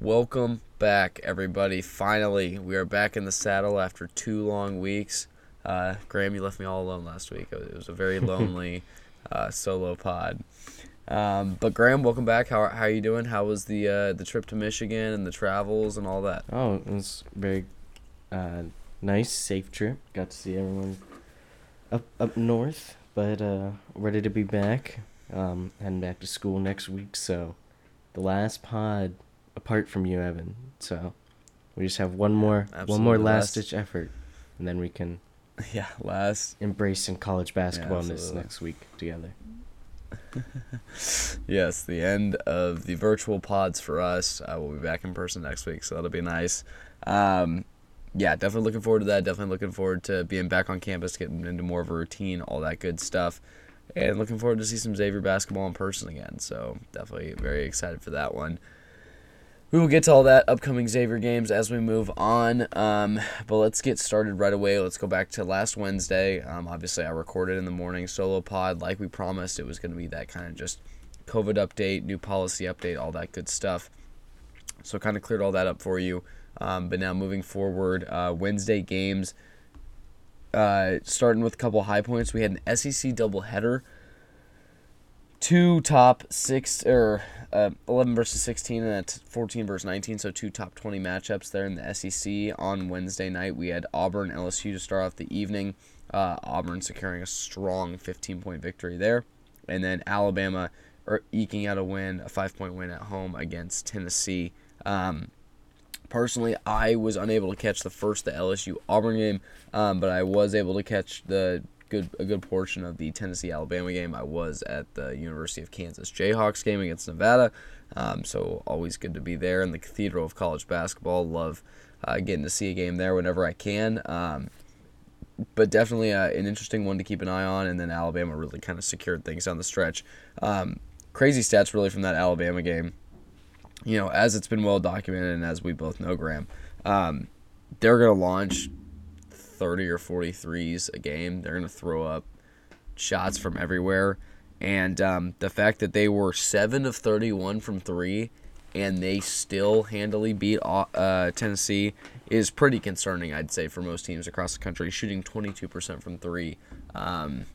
Welcome back, everybody. Finally, we are back in the saddle after two long weeks. Uh, Graham, you left me all alone last week. It was a very lonely uh, solo pod. Um, but Graham, welcome back. How how are you doing? How was the uh, the trip to Michigan and the travels and all that? Oh, it was very uh, nice, safe trip. Got to see everyone up up north, but uh, ready to be back. Um, heading back to school next week, so the last pod apart from you, Evan. So we just have one more one more last ditch effort, and then we can Yeah, last embrace some college basketball this next week together. Yes, the end of the virtual pods for us. Uh, we'll be back in person next week, so that'll be nice. Um, yeah, definitely looking forward to that. Definitely looking forward to being back on campus, getting into more of a routine, all that good stuff. And looking forward to see some Xavier basketball in person again. So definitely very excited for that one. We will get to all that upcoming Xavier games as we move on. Um, but let's get started right away. Let's go back to last Wednesday. Um, obviously, I recorded in the morning solo pod like we promised. It was going to be that kind of just COVID update, new policy update, all that good stuff. So kind of cleared all that up for you. Um, but now moving forward, uh, Wednesday games. Uh, starting with a couple high points, we had an SEC doubleheader. Two top six or uh, 11 versus 16 and that's 14 versus 19, so two top 20 matchups there in the SEC on Wednesday night. We had Auburn LSU to start off the evening. Uh, Auburn securing a strong 15 point victory there, and then Alabama are eking out a win, a five point win at home against Tennessee. Um, personally, I was unable to catch the first the LSU Auburn game, um, but I was able to catch the good a good portion of the Tennessee Alabama game. I was at the University of Kansas Jayhawks game against Nevada, um, so always good to be there in the cathedral of college basketball. Love uh, getting to see a game there whenever I can. Um, but definitely uh, an interesting one to keep an eye on. And then Alabama really kind of secured things down the stretch. Um, crazy stats really from that Alabama game. You know, as it's been well documented and as we both know, Graham, um, they're going to launch 30 or 40 threes a game. They're going to throw up shots from everywhere. And um, the fact that they were 7 of 31 from three and they still handily beat uh, Tennessee is pretty concerning, I'd say, for most teams across the country. Shooting 22% from three um,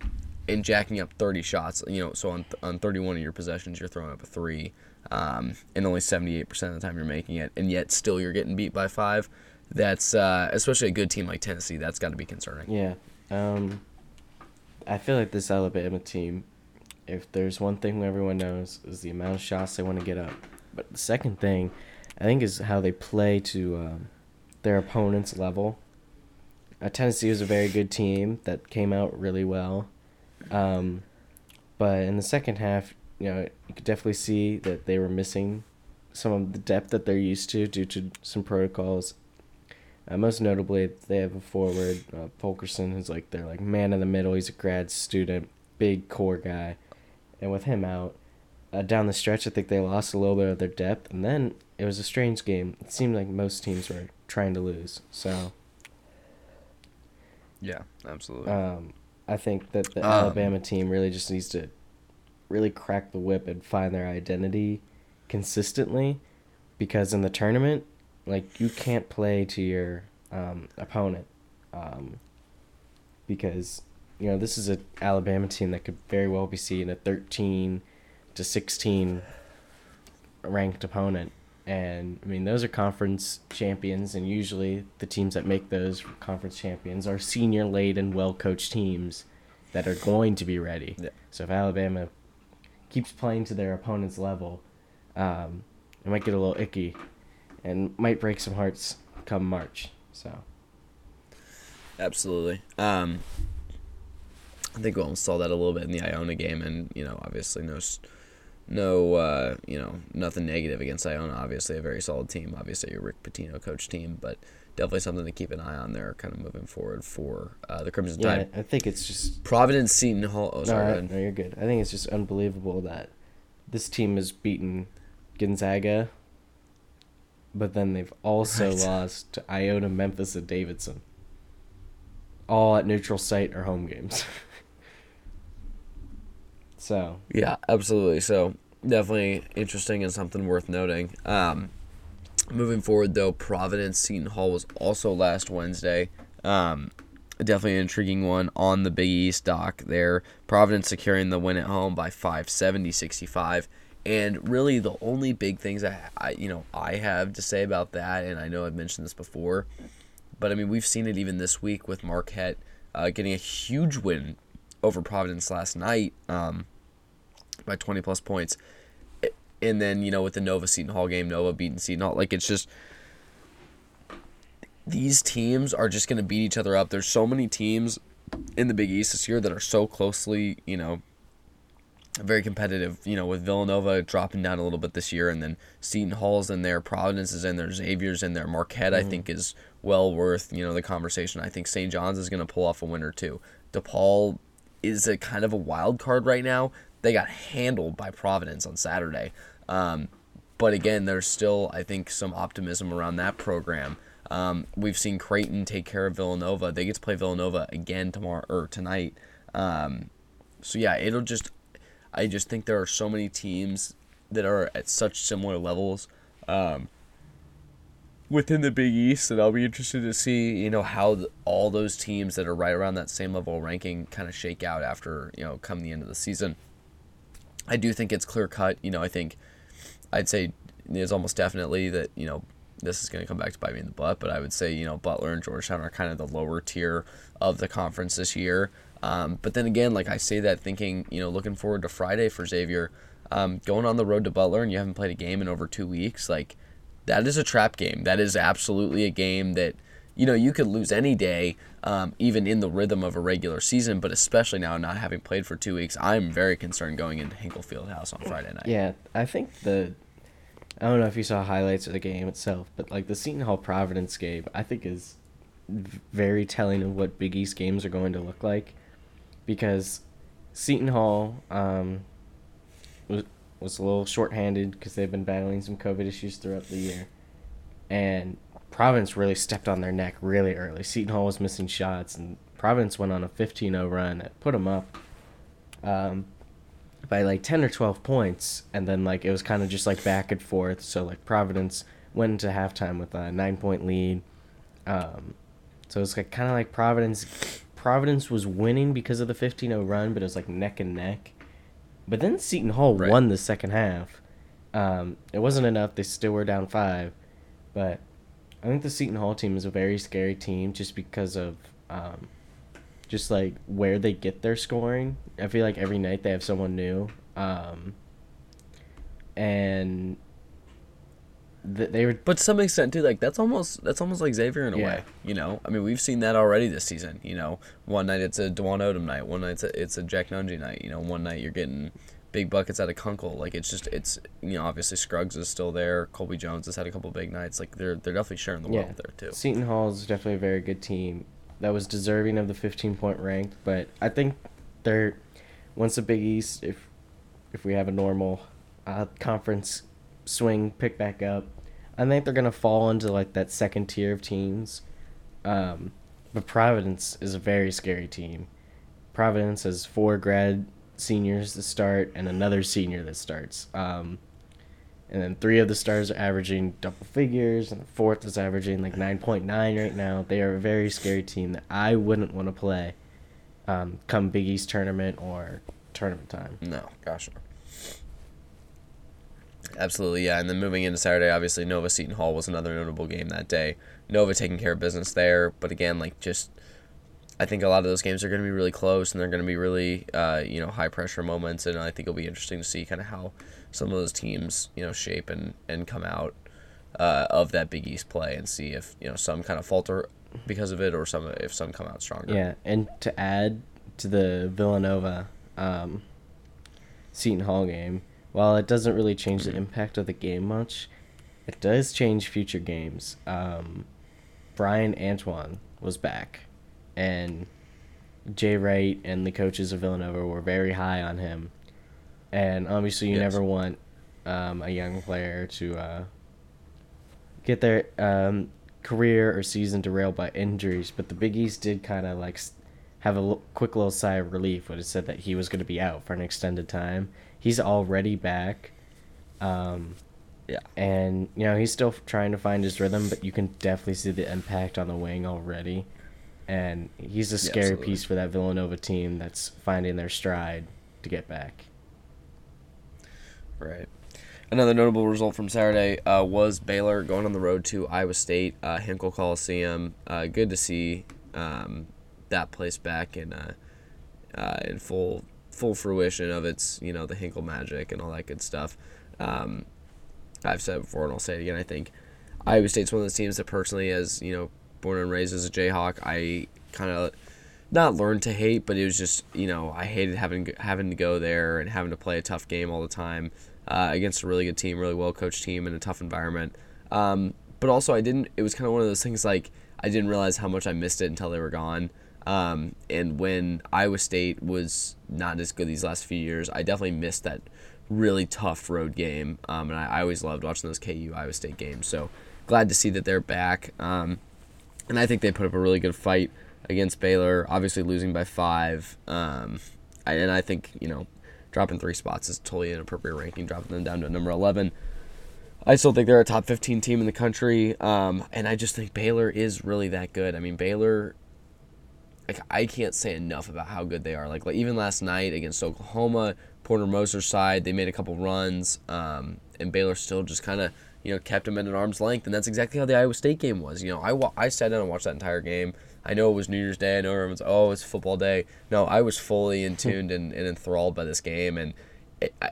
and jacking up 30 shots. You know, so on, on 31 of your possessions, you're throwing up a three, um, and only 78% of the time you're making it, and yet still you're getting beat by five. That's uh, especially a good team like Tennessee. That's got to be concerning. Yeah. Um, I feel like this Alabama team, if there's one thing everyone knows, is the amount of shots they want to get up. But the second thing, I think, is how they play to um, their opponent's level. Uh, Tennessee was a very good team that came out really well. Um, but in the second half, you know, you could definitely see that they were missing some of the depth that they're used to due to some protocols uh, most notably, they have a forward, uh, Fulkerson, who's like their like man in the middle. He's a grad student, big core guy, and with him out, uh, down the stretch, I think they lost a little bit of their depth, and then it was a strange game. It seemed like most teams were trying to lose. So Yeah, absolutely. um, I think that the Um, Alabama team really just needs to really crack the whip and find their identity consistently, because in the tournament, like you can't play to your um, opponent, um, because you know this is an Alabama team that could very well be seen a thirteen to sixteen ranked opponent. And I mean, those are conference champions, and usually the teams that make those conference champions are senior laden, well coached teams that are going to be ready. Yeah. So if Alabama keeps playing to their opponent's level, um, it might get a little icky and might break some hearts come March. So, Absolutely. Um, I think we almost saw that a little bit in the Iona game, and you know, obviously, no, no, uh, you know, nothing negative against Iona. Obviously, a very solid team. Obviously, a Rick Pitino coach team, but definitely something to keep an eye on there, kind of moving forward for uh, the Crimson yeah, Tide. I think it's just. Providence, Seton Hall. Oh, sorry. go I- no, you're good. I think it's just unbelievable that this team has beaten Gonzaga, but then they've also Right. lost to Iona, Memphis, and Davidson. All at neutral site or home games. so, Yeah, absolutely. So definitely interesting and something worth noting. Um, Moving forward, though, Providence Seton Hall was also last Wednesday. Um, definitely an intriguing one on the Big East dock there. Providence securing the win at home by 570 65. And really, the only big things I, I, you know, I have to say about that, and I know I've mentioned this before, but I mean, we've seen it even this week with Marquette uh, getting a huge win over Providence last night um, by 20 plus points. And then, you know, with the Nova Seton Hall game, Nova beating Seton Hall. Like, it's just. These teams are just going to beat each other up. There's so many teams in the Big East this year that are so closely, you know, very competitive. You know, with Villanova dropping down a little bit this year, and then Seton Hall's in there, Providence is in there, Xavier's in there, Marquette mm. I think is well worth you know the conversation. I think St. John's is going to pull off a win or two. DePaul is a kind of a wild card right now. They got handled by Providence on Saturday. Um, but again, there's still, I think, some optimism around that program. Um, we've seen Creighton take care of Villanova. They get to play Villanova again tomorrow or tonight. Um, so yeah, it'll just. I just think there are so many teams that are at such similar levels um, within the Big East, and I'll be interested to see you know how the, all those teams that are right around that same level ranking kind of shake out after you know come the end of the season. I do think it's clear cut. You know, I think I'd say it's almost definitely that you know this is going to come back to bite me in the butt, but I would say you know Butler and Georgetown are kind of the lower tier of the conference this year. Um, but then again, like I say that thinking, you know, looking forward to Friday for Xavier, um, going on the road to Butler and you haven't played a game in over two weeks, like that is a trap game. That is absolutely a game that you know you could lose any day, um, even in the rhythm of a regular season. But especially now, not having played for two weeks, I'm very concerned going into Hinkle Fieldhouse on Friday night. Yeah, I think the I don't know if you saw highlights of the game itself, but like the Seton Hall Providence game, I think is very telling of what Big East games are going to look like, because Seton Hall um, was was a little shorthanded because they've been battling some COVID issues throughout the year, and Providence really stepped on their neck really early. Seton Hall was missing shots, and Providence went on a 15-0 run that put them up. Um, by like 10 or 12 points and then like it was kind of just like back and forth so like providence went into halftime with a nine point lead um, so it's like kind of like providence providence was winning because of the 15-0 run but it was like neck and neck but then seton hall right. won the second half um, it wasn't enough they still were down five but i think the seton hall team is a very scary team just because of um, just like where they get their scoring. I feel like every night they have someone new. Um, and they were but to some extent too like that's almost that's almost like Xavier in a yeah. way you know I mean we've seen that already this season you know one night it's a Dwon Odom night one night it's a, it's a Jack Nunge night you know one night you're getting big buckets out of Kunkel like it's just it's you know obviously Scruggs is still there Colby Jones has had a couple big nights like they're they're definitely sharing the yeah. world there too Seton Hall is definitely a very good team that was deserving of the 15 point rank. But I think they're once the Big East, if if we have a normal uh, conference swing pick back up, I think they're gonna fall into like that second tier of teams. Um, but Providence is a very scary team. Providence has four grad seniors to start and another senior that starts. Um, and then three of the stars are averaging double figures, and the fourth is averaging like 9.9 right now. They are a very scary team that I wouldn't want to play um, come Big East tournament or tournament time. No, gosh. Absolutely, yeah. And then moving into Saturday, obviously Nova Seton Hall was another notable game that day. Nova taking care of business there, but again, like just I think a lot of those games are going to be really close and they're going to be really, uh, you know, high pressure moments. And I think it'll be interesting to see kind of how some of those teams, you know, shape and, and come out uh, of that Big East play and see if, you know, some kind of falter because of it or some if some come out stronger. Yeah. And to add to the Villanova um, Seton Hall game, while it doesn't really change the impact of the game much, it does change future games. Um, Bryan Antoine was back and Jay Wright and the coaches of Villanova were very high on him. And obviously, you yes. never want um, a young player to uh, get their um, career or season derailed by injuries. But the Big East did kind of like have a l- quick little sigh of relief when it said that he was going to be out for an extended time. He's already back. Um, Yeah. And you know he's still trying to find his rhythm, but you can definitely see the impact on the wing already. And he's a scary absolutely. piece for that Villanova team that's finding their stride to get back. Right. Another notable result from Saturday uh, was Baylor going on the road to Iowa State, uh, Hinkle Coliseum. Uh, good to see um, that place back in uh, uh, in full full fruition of its you know the Hinkle magic and all that good stuff. Um, I've said before and I'll say it again. I think Iowa State's one of those teams that personally, as you know, born and raised as a Jayhawk, I kind of not learned to hate, but it was just you know I hated having having to go there and having to play a tough game all the time uh, against a really good team, really well coached team in a tough environment. Um, but also I didn't. It was kind of one of those things like I didn't realize how much I missed it until they were gone. Um, and when Iowa State was not as good these last few years, I definitely missed that really tough road game. Um, and I, I always loved watching those KU Iowa State games. So glad to see that they're back. Um, and I think they put up a really good fight against Baylor. Obviously losing by five. Um, I, and I think you know dropping three spots is totally an appropriate ranking. Dropping them down to number eleven. I still think they're a top 15 team in the country, um, and I just think Baylor is really that good. I mean, Baylor, like I can't say enough about how good they are. Like, like even last night against Oklahoma, Porter Moser's side, they made a couple runs, um, and Baylor still just kind of you know kept them at an arm's length, and that's exactly how the Iowa State game was. You know, I wa- I sat down and watched that entire game. I know it was New Year's Day. I know everyone's oh it's football day. No, I was fully in tuned and, and enthralled by this game, and it, I,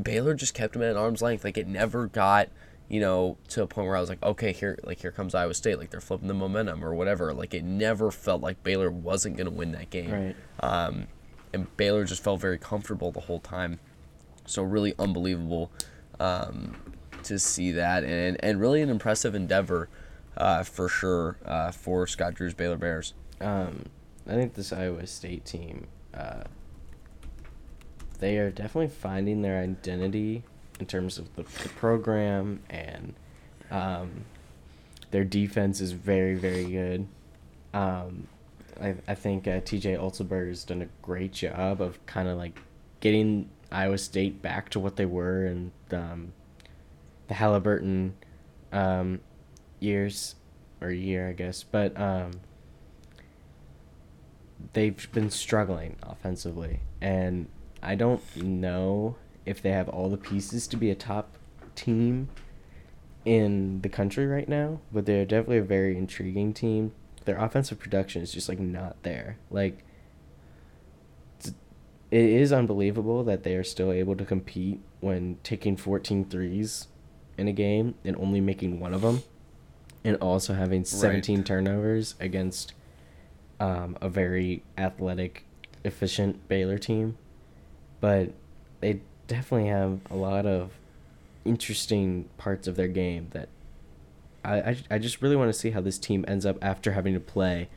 Baylor just kept them at an arm's length. Like it never got, you know, to a point where I was like, okay, here, like here comes Iowa State, like they're flipping the momentum or whatever. Like it never felt like Baylor wasn't gonna win that game. Right. Um, and Baylor just felt very comfortable the whole time. So really unbelievable um, to see that, and and really an impressive endeavor uh, for sure uh, for Scott Drew's Baylor Bears. Um, I think this Iowa State team, uh, they are definitely finding their identity in terms of the, the program and um, their defense is very very good. Um, I I think uh, T.J. Otzelberger has done a great job of kind of like getting Iowa State back to what they were and um, the Halliburton um, years or year I guess, but um, they've been struggling offensively, and I don't know if they have all the pieces to be a top team in the country right now, but they're definitely a very intriguing team. Their offensive production is just like not there. Like it's- unbelievable that they are still able to compete when taking 14 threes in a game and only making one of them and also having 17 turnovers against um, a very athletic, efficient Baylor team. But they definitely have a lot of interesting parts of their game that I, I, I just really want to see how this team ends up after having to play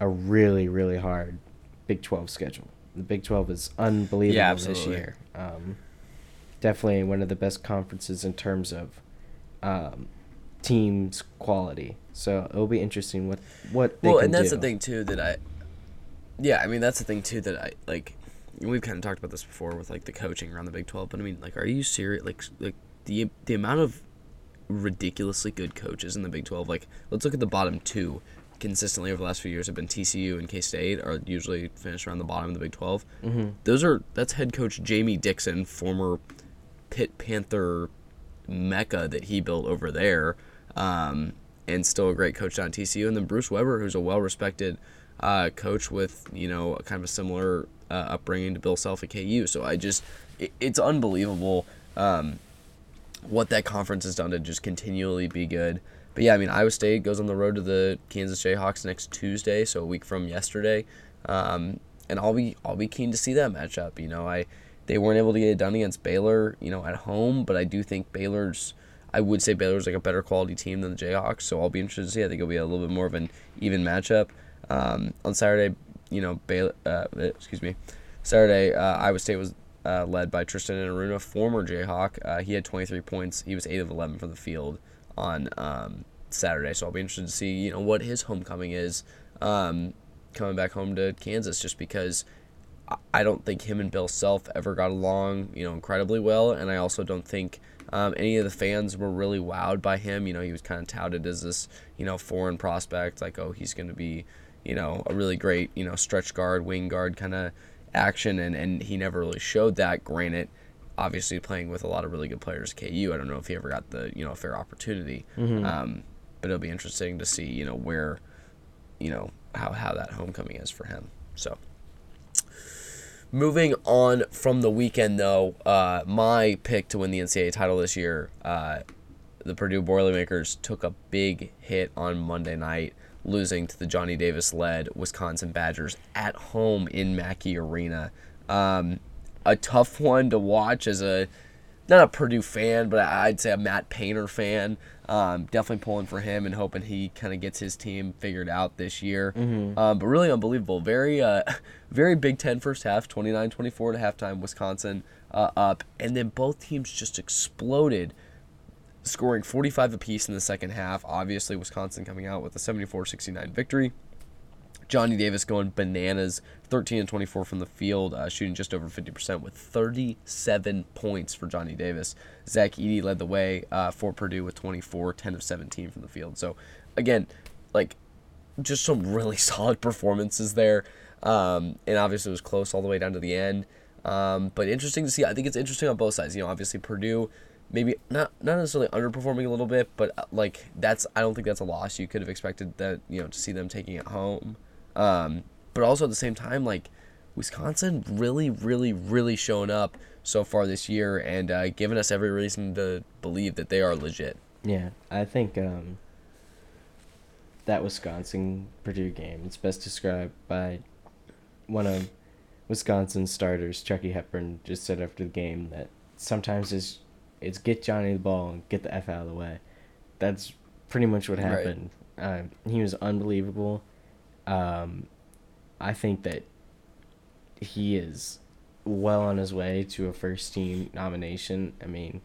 a really, really hard Big 12 schedule. The Big 12 is unbelievable Yeah, this year. Um, definitely one of the best conferences in terms of um, teams quality. So it'll be interesting what what they well, and that's do. the thing too that I, yeah, I mean that's the thing too that I like. We've kind of talked about this before with like the coaching around the Big Twelve, but I mean, like, are you serious? Like, like the the amount of ridiculously good coaches in the Big Twelve. Like, let's look at the bottom two. Consistently over the last few years have been TCU and K State are usually finished around the bottom of the Big 12 Mm-hmm. Those are that's head coach Jamie Dixon, former Pitt Panther mecca that he built over there, um, and still a great coach down at TCU. And then Bruce Weber, who's a well-respected uh, coach with you know kind of a similar uh, upbringing to Bill Self at KU. So I just it, it's unbelievable um, what that conference has done to just continually be good. But yeah, I mean Iowa State goes on the road to the Kansas Jayhawks next Tuesday, so a week from yesterday. Um, and I'll be I'll be keen to see that matchup. You know, I they weren't able to get it done against Baylor, you know, at home, but I do think Baylor's I would say Baylor's like a better quality team than the Jayhawks, so I'll be interested to see. I think it'll be a little bit more of an even matchup. Um, on Saturday, you know, Baylor, uh, excuse me, Saturday, uh, Iowa State was uh, led by Tristan Enaruna, former Jayhawk. Uh, he had 23 points. He was 8 of 11 from the field on um, Saturday, so I'll be interested to see, you know, what his homecoming is um, coming back home to Kansas, just because I don't think him and Bill Self ever got along, you know, incredibly well, and I also don't think um, any of the fans were really wowed by him. You know, he was kind of touted as this, you know, foreign prospect, like oh, he's going to be, you know, a really great, you know, stretch guard, wing guard kind of action, and and he never really showed that. Granted, obviously playing with a lot of really good players at KU, I don't know if he ever got the you know fair opportunity. Mm-hmm. Um, but it'll be interesting to see, you know, where, you know, how how that homecoming is for him. So. Moving on from the weekend, though, uh, my pick to win the NCAA title this year, uh, the Purdue Boilermakers took a big hit on Monday night, losing to the Johnny Davis led Wisconsin Badgers at home in Mackey Arena. Um, a tough one to watch as a not a Purdue fan, but I'd say a Matt Painter fan. Um, definitely pulling for him and hoping he kind of gets his team figured out this year. Mm-hmm. Um, but really unbelievable. Very, uh, very Big Ten first half, 29 24 at halftime, Wisconsin uh, up. And then both teams just exploded, scoring 45 apiece in the second half. Obviously, Wisconsin coming out with a 74 69 victory. Johnny Davis going bananas, 13 and 24 from the field, uh, shooting just over 50% with 37 points for Johnny Davis. Zach Edey led the way uh, for Purdue with 24, 10 of 17 from the field. So, again, like, just some really solid performances there. Um, and obviously, it was close all the way down to the end. Um, but interesting to see. I think it's interesting on both sides. You know, obviously, Purdue maybe not not necessarily underperforming a little bit, but uh, like that's I don't think that's a loss. You could have expected that you know to see them taking it home. Um, but also at the same time, like Wisconsin really, really, really showing up so far this year and uh, giving us every reason to believe that they are legit. Yeah, I think um, that Wisconsin Purdue game it's best described by one of Wisconsin's starters, Chucky Hepburn, just said after the game that sometimes it's it's get Johnny the ball and get the f out of the way. That's pretty much what Right. happened. Uh, he was unbelievable. Um, I think that he is well on his way to a first team nomination. I mean,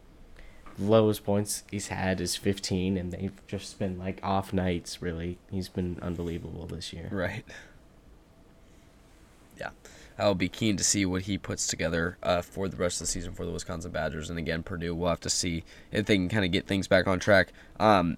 lowest points he's had is 15, and they've just been like off nights, really. He's been unbelievable this year. Right. Yeah. I'll be keen to see what he puts together uh, for the rest of the season for the Wisconsin Badgers. And again, Purdue, we'll have to see if they can kind of get things back on track. Um,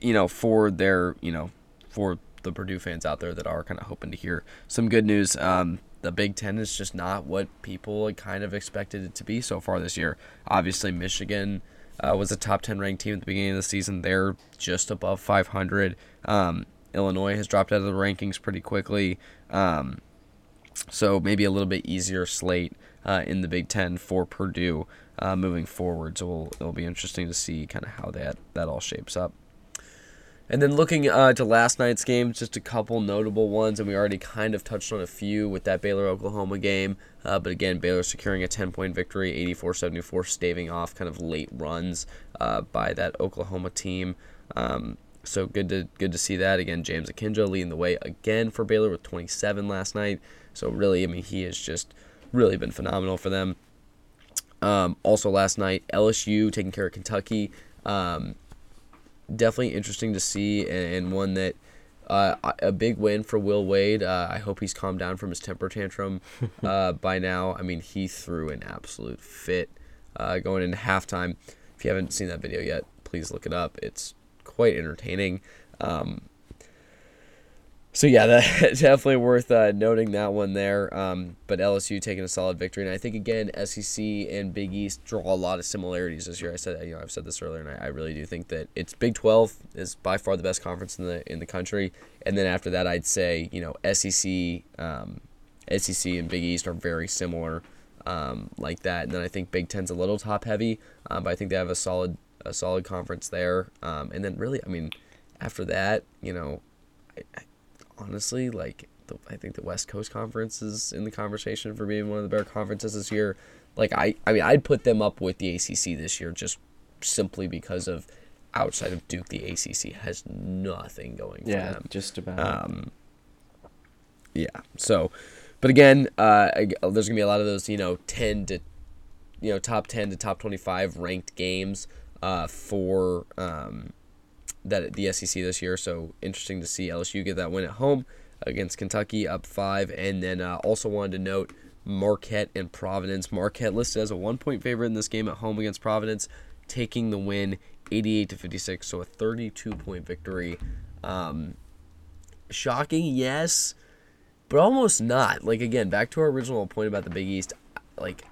you know, for their, you know, for the Purdue fans out there that are kind of hoping to hear some good news. Um, the Big Ten is just not what people kind of expected it to be so far this year. Obviously, Michigan uh, was a top 10 ranked team at the beginning of the season. They're just above 500. Um, Illinois has dropped out of the rankings pretty quickly. Um, so maybe a little bit easier slate uh, in the Big Ten for Purdue uh, moving forward. So we'll, it'll be interesting to see kind of how that, that all shapes up. And then looking uh, to last night's game, just a couple notable ones, and we already kind of touched on a few with that Baylor Oklahoma game. Uh, but again, Baylor securing a 10 point victory, 84 74, staving off kind of late runs uh, by that Oklahoma team. Um, so good to good to see that again. James Akinjo leading the way again for Baylor with 27 last night. So really, I mean, he has just really been phenomenal for them. Um, also last night, LSU taking care of Kentucky. Um, definitely interesting to see, and, and one that uh, a big win for Will Wade. Uh, I hope he's calmed down from his temper tantrum uh, by now. I mean, he threw an absolute fit uh, going into halftime. If you haven't seen that video yet, please look it up. It's quite entertaining. Um, so yeah, that definitely worth uh, noting that one there. Um, but LSU taking a solid victory, and I think again SEC and Big East draw a lot of similarities this year. I said you know I've said this earlier, and I, I really do think that it's Big Twelve is by far the best conference in the in the country, and then after that I'd say you know SEC, um, SEC and Big East are very similar. Um, like that, and then I think Big Ten's a little top heavy, um, but I think they have a solid a solid conference there. Um, and then really, I mean, after that, you know, I, I, honestly, like the, I think the West Coast Conference is in the conversation for being one of the better conferences this year. Like I, I mean, I'd put them up with the ACC this year just simply because of outside of Duke, the ACC has nothing going for Yeah, them. just about. Um, yeah. So, but again, uh, ag- there's gonna be a lot of those, you know, ten to, you know, top ten to top twenty-five ranked games, uh, for um, that at the SEC this year. So interesting to see LSU get that win at home against Kentucky, up five, and then uh, also wanted to note Marquette and Providence. Marquette listed as a one point favorite in this game at home against Providence, taking the win 88 to 56, so a 32 point victory. Um, shocking, yes, but almost not. Like again, back to our original point about the Big East. Like,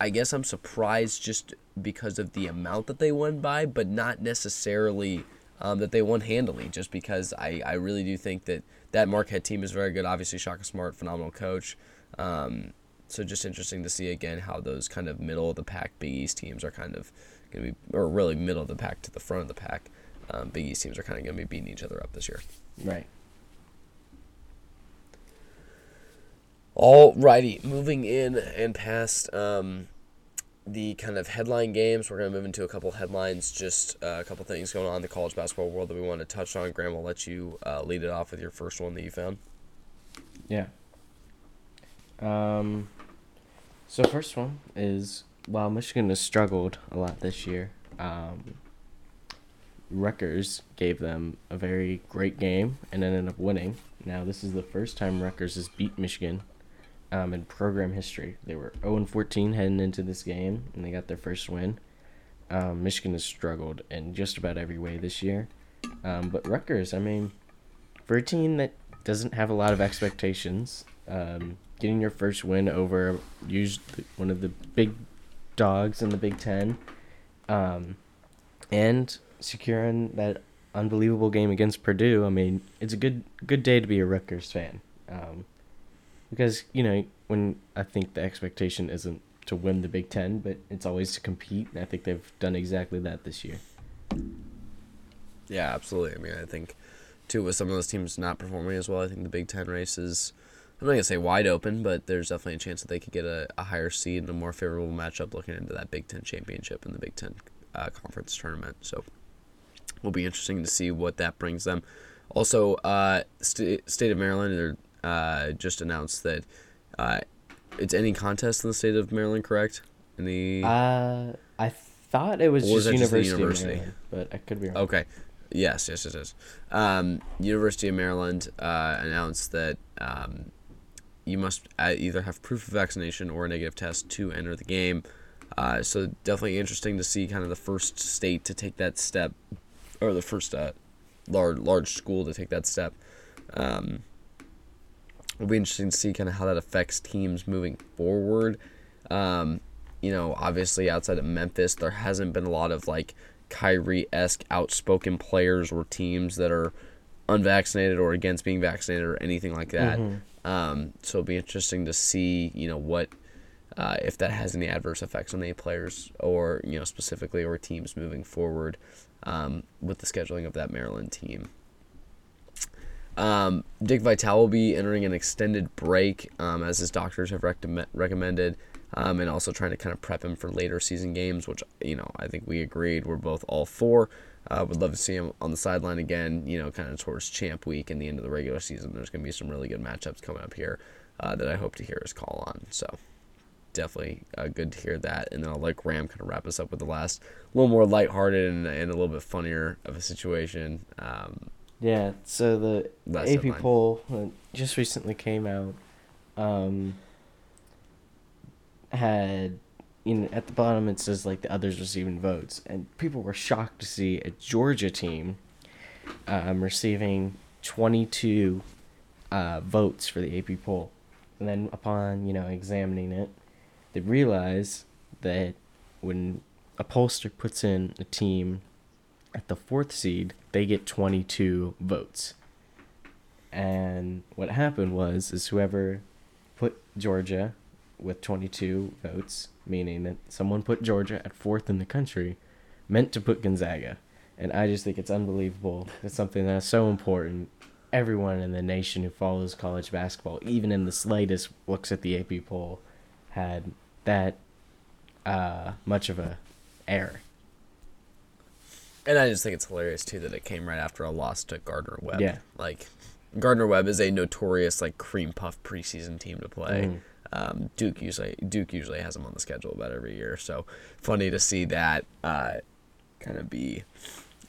I guess I'm surprised just because of the amount that they won by, but not necessarily um, that they won handily. Just because I, I really do think that that Marquette team is very good. Obviously, Shaka Smart, phenomenal coach. Um, so just interesting to see again how those kind of middle of the pack Big East teams are kind of going to be, or really middle of the pack to the front of the pack. Um, Big East teams are kind of going to be beating each other up this year. Right. All righty, moving in and past um, the kind of headline games, we're going to move into a couple headlines, just uh, a couple things going on in the college basketball world that we want to touch on. Graham, I'll let you uh, lead it off with your first one that you found. Yeah. Um, so first one is while Michigan has struggled a lot this year, um, Rutgers gave them a very great game and ended up winning. Now this is the first time Rutgers has beat Michigan um, in program history. They were 0 and 14 heading into this game, and they got their first win. Um, Michigan has struggled in just about every way this year, um, but Rutgers, I mean, for a team that doesn't have a lot of expectations, um, getting your first win over usually one of the big dogs in the Big Ten, um, and securing that unbelievable game against Purdue. I mean, it's a good good day to be a Rutgers fan, um, because you know when I think the expectation isn't to win the Big Ten, but it's always to compete, and I think they've done exactly that this year. Yeah, absolutely. I mean, I think too with some of those teams not performing as well, I think the Big Ten race is I'm not gonna say wide open, but there's definitely a chance that they could get a, a higher seed and a more favorable matchup looking into that Big Ten championship and the Big Ten uh, conference tournament. So will be interesting to see what that brings them. Also, uh, st- state of Maryland uh, just announced that uh, it's any contest in the state of Maryland, correct? In the Uh, I thought it was Or was just just University, university? of Maryland, but I could be wrong. Okay. Yes, yes, it is. Um, University of Maryland uh, announced that um, you must uh, either have proof of vaccination or a negative test to enter the game. Uh, so definitely interesting to see kind of the first state to take that step, or the first uh, large large school to take that step. Um, it'll be interesting to see kind of how that affects teams moving forward. Um, you know, obviously outside of Memphis, there hasn't been a lot of like Kyrie esque outspoken players or teams that are unvaccinated or against being vaccinated or anything like that. Um, so it'll be interesting to see, you know, what uh, if that has any adverse effects on any players or you know specifically or teams moving forward um, with the scheduling of that Maryland team. Um, Dick Vitale will be entering an extended break um, as his doctors have recommend- recommended, um, and also trying to kind of prep him for later season games, which you know I think we agreed we're both all for. Uh, would love to see him on the sideline again, you know, kind of towards champ week and the end of the regular season. There's going to be some really good matchups coming up here uh, that I hope to hear his call on. So definitely uh, good to hear that. And then I'll let Graham kind of wrap us up with the last, a little more lighthearted and, and a little bit funnier of a situation. Um, Yeah, so the Last AP poll uh, just recently came out. Um, had you know at the bottom it says like the others receiving votes, and people were shocked to see a Georgia team um, receiving twenty two uh, votes for the AP poll, and then upon you know examining it, they realize that when a pollster puts in a team at the fourth seed, they get 22 votes. And what happened was is whoever put Georgia with 22 votes, meaning that someone put Georgia at fourth in the country, meant to put Gonzaga. And I just think it's unbelievable. It's something that's so important. Everyone in the nation who follows college basketball, even in the slightest looks at the AP poll, had that uh, much of a error. And I just think it's hilarious too that it came right after a loss to Gardner Webb. Yeah. Like Gardner Webb is a notorious like cream puff preseason team to play. Mhm. Um, Duke usually Duke usually has them on the schedule about every year. So funny to see that uh, kind of be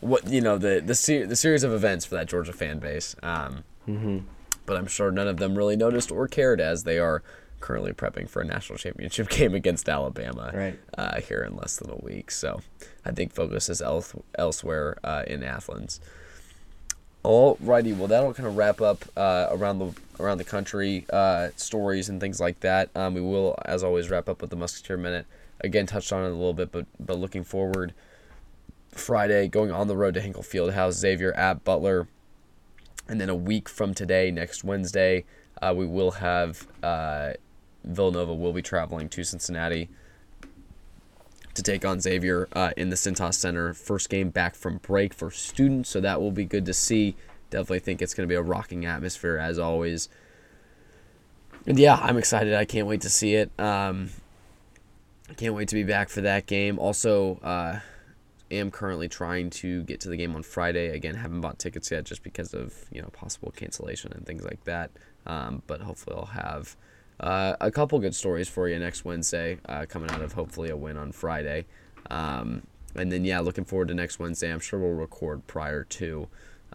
what you know the the ser- the series of events for that Georgia fan base. Um, Mm-hmm. but I'm sure none of them really noticed or cared as they are currently prepping for a national championship game against Alabama Right. uh, here in less than a week. So I think focus is else, elsewhere uh, in Athens. Alrighty, well that'll kind of wrap up uh, around the around the country uh, stories and things like that. Um, we will, as always, wrap up with the Musketeer Minute. Again, touched on it a little bit, but but looking forward, Friday going on the road to Hinkle Fieldhouse, Xavier at Butler, and then a week from today, next Wednesday, uh, we will have uh, Villanova will be traveling to Cincinnati to take on Xavier uh, in the Cintas Center. First game back from break for students, so that will be good to see. Definitely think it's going to be a rocking atmosphere as always. And yeah, I'm excited. I can't wait to see it. Um, I can't wait to be back for that game. Also, uh, am currently trying to get to the game on Friday. Again, haven't bought tickets yet just because of you know possible cancellation and things like that. Um, but hopefully, I'll have uh, a couple good stories for you next Wednesday, uh, coming out of hopefully a win on Friday. Um, and then yeah, looking forward to next Wednesday. I'm sure we'll record prior to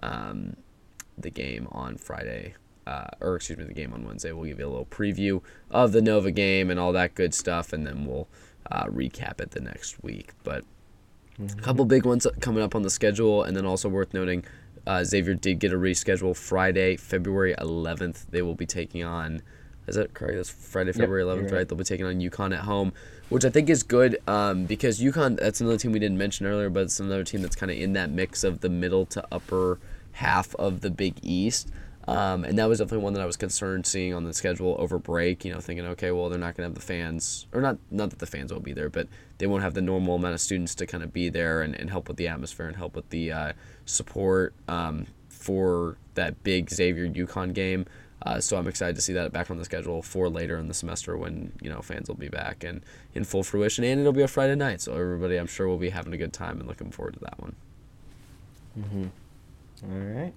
um, the game on Friday. Uh, or excuse me, the game on Wednesday. We'll give you a little preview of the Nova game and all that good stuff, and then we'll uh, recap it the next week. But a couple big ones coming up on the schedule, and then also worth noting, uh, Xavier did get a reschedule Friday, February 11th. They will be taking on, is that correct? That's Friday, February you're 11th, right. right. They'll be taking on UConn at home, which I think is good um, because UConn, that's another team we didn't mention earlier, but it's another team that's kind of in that mix of the middle to upper half of the Big East. Um, and that was definitely one that I was concerned seeing on the schedule over break. You know, thinking, okay, well, they're not going to have the fans, or not, not that the fans won't be there, but they won't have the normal amount of students to kind of be there and, and help with the atmosphere and help with the uh, support um, for that big Xavier UConn game. Uh, so I'm excited to see that back on the schedule for later in the semester when you know fans will be back and in full fruition, and it'll be a Friday night, so everybody I'm sure will be having a good time and looking forward to that one. Mm-hmm. All right.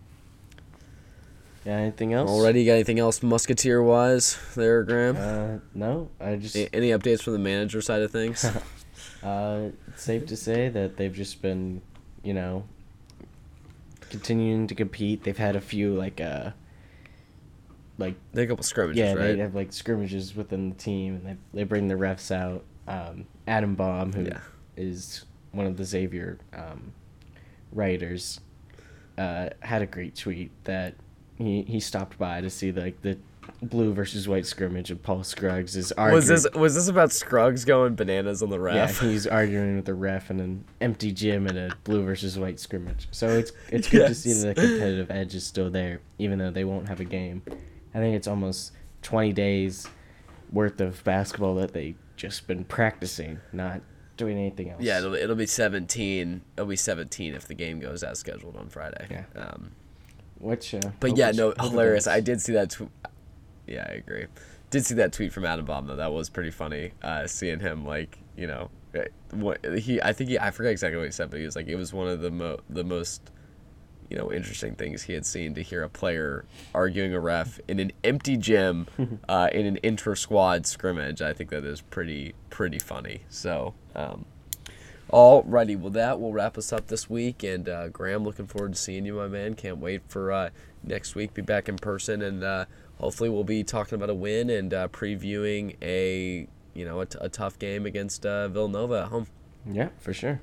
Got anything else? Already, got anything else musketeer wise there, Graham? Uh, no. I just. A- Any updates from the manager side of things? Uh, it's safe to say that they've just been, you know, continuing to compete. They've had a few like uh, like They had a couple scrimmages, yeah, right? they have like scrimmages within the team, and they they bring the refs out. Um, Adam Baum, who is Yeah. one of the Xavier um, writers, uh, had a great tweet that he he stopped by to see like the blue versus white scrimmage, and Paul Scruggs is arguing. Was this was this about Scruggs going bananas on the ref? Yeah, he's arguing with the ref in an empty gym at a blue versus white scrimmage. So it's it's good to see that the competitive edge is still there, even though they won't have a game. I think it's almost twenty days worth of basketball that they just been practicing, not doing anything else. yeah, it'll, it'll be 17. It'll be 17 if the game goes as scheduled on Friday. Yeah. Um, Which, uh, but yeah, no, hilarious. I did see that. Tw- yeah, I agree. Did see that tweet from Adam Baum though. That was pretty funny. Uh, seeing him like you know, eh, what he I think he I forget exactly what he said, but he was like it was one of the mo the most you know interesting things he had seen to hear a player arguing a ref in an empty gym uh, in an inter squad scrimmage. I think that is pretty pretty funny. So. Um, Alrighty, well that will wrap us up this week, and uh, Graham, looking forward to seeing you, my man. Can't wait for uh, next week. Be back in person, and uh, hopefully we'll be talking about a win and uh, previewing a you know a, t- a tough game against uh, Villanova at home. Yeah, for sure.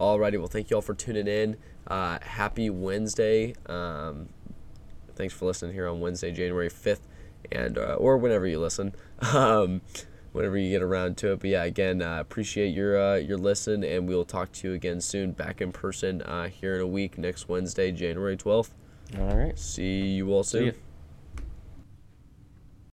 Alrighty, well thank you all for tuning in. Uh, happy Wednesday. Um, thanks for listening here on Wednesday, January fifth, and uh, or whenever you listen. Um, whenever you get around to it. But yeah, again, uh, appreciate your uh, your listen, and we'll talk to you again soon, back in person uh, here in a week, next Wednesday, January twelfth. All right. See you all soon.